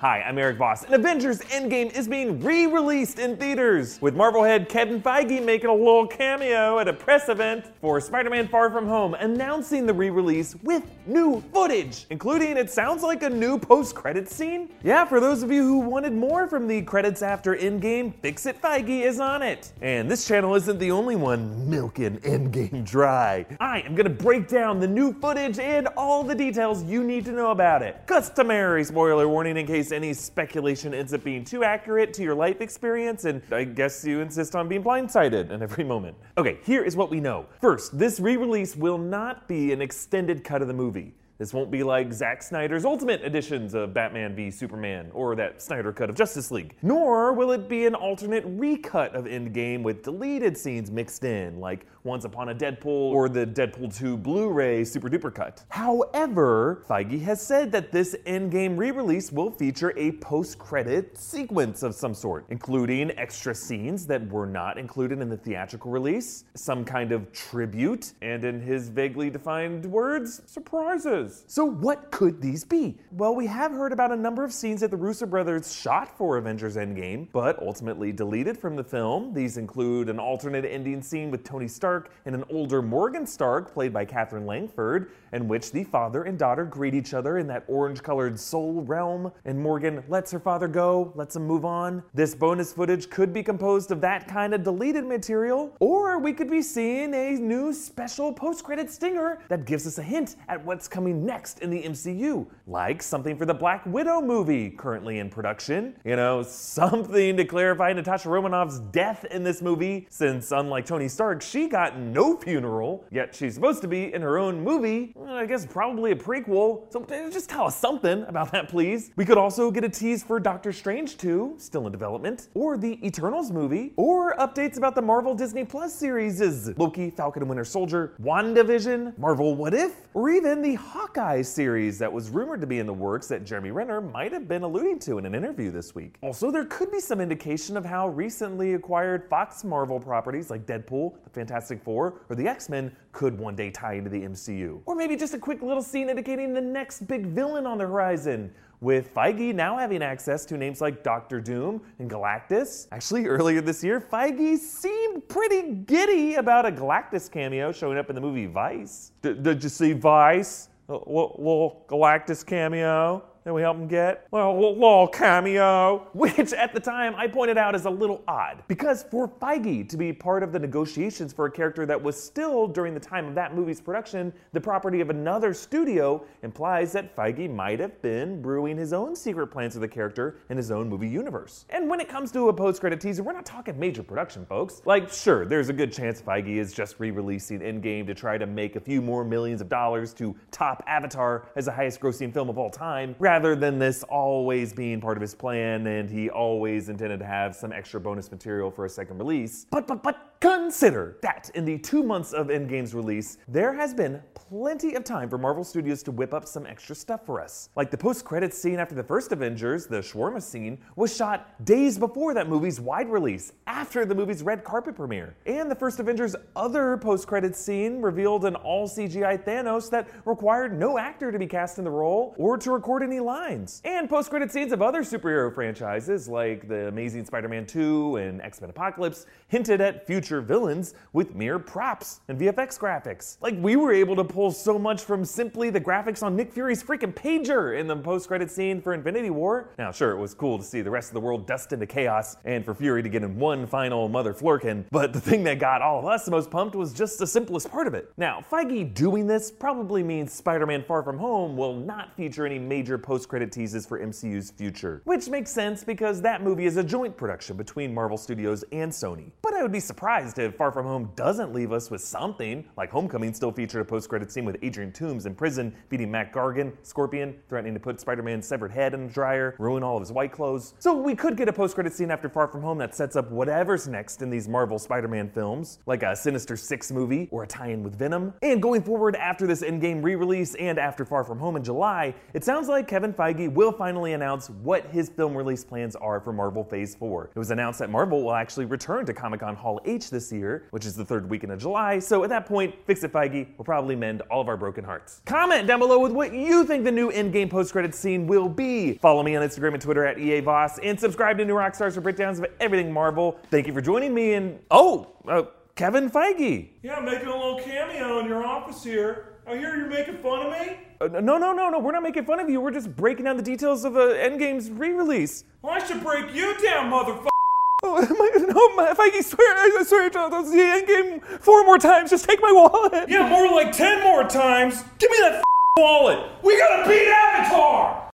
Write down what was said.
Hi, I'm Eric Voss, and Avengers Endgame is being re released in theaters, with Marvel head Kevin Feige making a little cameo at a press event for Spider Man Far From Home, announcing the re release with new footage, including it sounds like a new post credits scene. Yeah, for those of you who wanted more from the credits after Endgame, Fix It Feige is on it. And this channel isn't the only one milking Endgame dry. I am gonna break down the new footage and all the details you need to know about it. Customary spoiler warning in case any speculation ends up being too accurate to your life experience, and I guess you insist on being blindsided in every moment. Okay, here is what we know. First, this re release will not be an extended cut of the movie. This won't be like Zack Snyder's Ultimate editions of Batman v Superman or that Snyder cut of Justice League. Nor will it be an alternate recut of Endgame with deleted scenes mixed in, like Once Upon a Deadpool or the Deadpool 2 Blu ray Super Duper cut. However, Feige has said that this Endgame re release will feature a post credit sequence of some sort, including extra scenes that were not included in the theatrical release, some kind of tribute, and in his vaguely defined words, surprises. So, what could these be? Well, we have heard about a number of scenes that the Russo brothers shot for Avengers Endgame, but ultimately deleted from the film. These include an alternate ending scene with Tony Stark and an older Morgan Stark, played by Katherine Langford, in which the father and daughter greet each other in that orange colored soul realm, and Morgan lets her father go, lets him move on. This bonus footage could be composed of that kind of deleted material, or we could be seeing a new special post credit stinger that gives us a hint at what's coming next in the MCU, like something for the Black Widow movie currently in production. You know, something to clarify Natasha Romanoff's death in this movie, since unlike Tony Stark, she got no funeral, yet she's supposed to be in her own movie. I guess probably a prequel. So eh, just tell us something about that, please. We could also get a tease for Doctor Strange 2, still in development, or the Eternals movie, or updates about the Marvel Disney Plus series Loki, Falcon and Winter Soldier, WandaVision, Marvel What If, or even the Hawkeye series that was rumored to be in the works that Jeremy Renner might have been alluding to in an interview this week. Also, there could be some indication of how recently acquired Fox Marvel properties like Deadpool, the Fantastic Four, or the X Men could one day tie into the MCU. Or maybe just a quick little scene indicating the next big villain on the horizon. With Feige now having access to names like Doctor Doom and Galactus. Actually, earlier this year, Feige seemed pretty giddy about a Galactus cameo showing up in the movie Vice. Did you see Vice? Little Galactus cameo that we help him get? Well, a little cameo. Which at the time I pointed out is a little odd. Because for Feige to be part of the negotiations for a character that was still, during the time of that movie's production, the property of another studio implies that Feige might have been brewing his own secret plans for the character in his own movie universe. And when it comes to a post credit teaser, we're not talking major production, folks. Like, sure, there's a good chance Feige is just re releasing Endgame to try to make a few more millions of dollars to top Avatar as the highest grossing film of all time, rather than this always being part of his plan and he always intended to have some extra bonus material for a second release. But, but, but, consider that in the two months of Endgame's release, there has been plenty of time for Marvel Studios to whip up some extra stuff for us. Like the post credits scene after the first Avengers, the shawarma scene, was shot days before that movie's wide release, after the movie's red carpet premiere. And the first Avengers' other post credits scene revealed an all CGI Thanos that required no actor to be cast in the role or to record any lines. And post credit scenes of other superhero franchises like the Amazing Spider Man 2 and X Men Apocalypse hinted at future villains with mere props and VFX graphics. Like we were able to pull so much from simply the graphics on Nick Fury's freaking pager in the post credit scene for Infinity War. Now, sure, it was cool to see the rest of the world dust into chaos and for Fury to get in one final mother but the thing that got all of us the most pumped was just the simplest part of it. Now, Feige doing this probably means Spider Man Far From Home will not feature any major post credit teases for MCU's future, which makes sense because that movie is a joint production between Marvel Studios and Sony. But I would be surprised if Far From Home doesn't leave us with something, like Homecoming still featured a post credit scene with Adrian Toomes in prison beating Mac Gargan, Scorpion, threatening to put Spider Man's severed head in a dryer, ruin all of his white clothes. So we could get a post credit scene after Far From Home that sets up whatever's next in these Marvel Spider Man films, like a Sinister Six movie or a tie in with Venom. And going forward after this Endgame re release and after Far From Home in July, it sounds like Kevin Feige will finally announce what his film release plans are for Marvel Phase 4. It was announced that Marvel will actually return to Comic Con Hall H launch this year, which is the third weekend of July. So at that point, Fix It Feige will probably mend all of our broken hearts. Comment down below with what you think the new Endgame post-credits scene will be. Follow me on Instagram and Twitter at EA Voss, and subscribe to New Rockstars for breakdowns of everything Marvel. Thank you for joining me, and oh, uh, Kevin Feige. Yeah, I'm making a little cameo in your office here. I hear you're making fun of me. Uh, no, no, no, no. We're not making fun of you. We're just breaking down the details of the Endgame's re-release. Well, I should break you down, motherfucker. Oh, my, no, if I swear, I swear, I'll see Endgame four more times. Just take my wallet. Yeah, more like ten more times. Give me that wallet. We gotta beat Avatar.